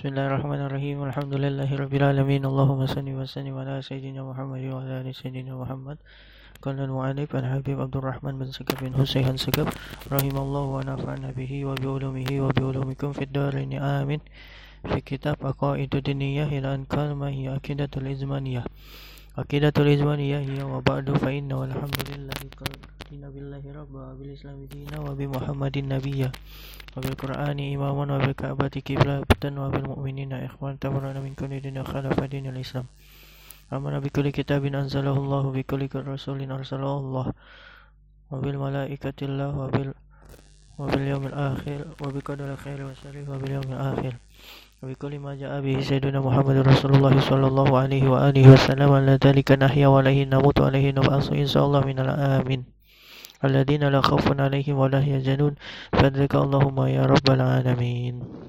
بسم الله الرحمن الرحيم الحمد لله رب العالمين اللهم صل وسلم على سيدنا محمد وعلى ال سيدنا محمد قال المؤلف عن حبيب عبد الرحمن بن سكب بن حسين سكب رحم الله ونفعنا به وبعلومه وبعلومكم في الدارين آمين في كتاب عقائد الدينية إلى أن قال ما هي عقيدة الإزمانية عقيدة الإزمانية هي وبعد فإن والحمد لله بالله ربا وبالإسلام دينا وبمحمد نبيا وبالقرآن إماما وبالكعبة قبلة وبالمؤمنين إخوان تبرنا من كل دين خلف دين الإسلام. أمر بكل كتاب أنزله الله بكل رسول أرسله الله وبالملائكة الله وبال وباليوم الآخر وبقدر الخير والشر وباليوم الآخر. وبكل ما جاء به سيدنا محمد رسول الله صلى الله عليه وآله وسلم على ذلك نحيا وعليه نموت وعليه نبعث إن شاء الله من الآمين الذين لا خوف عليهم ولا يحزنون. فذلك اللهم يا رب العالمين.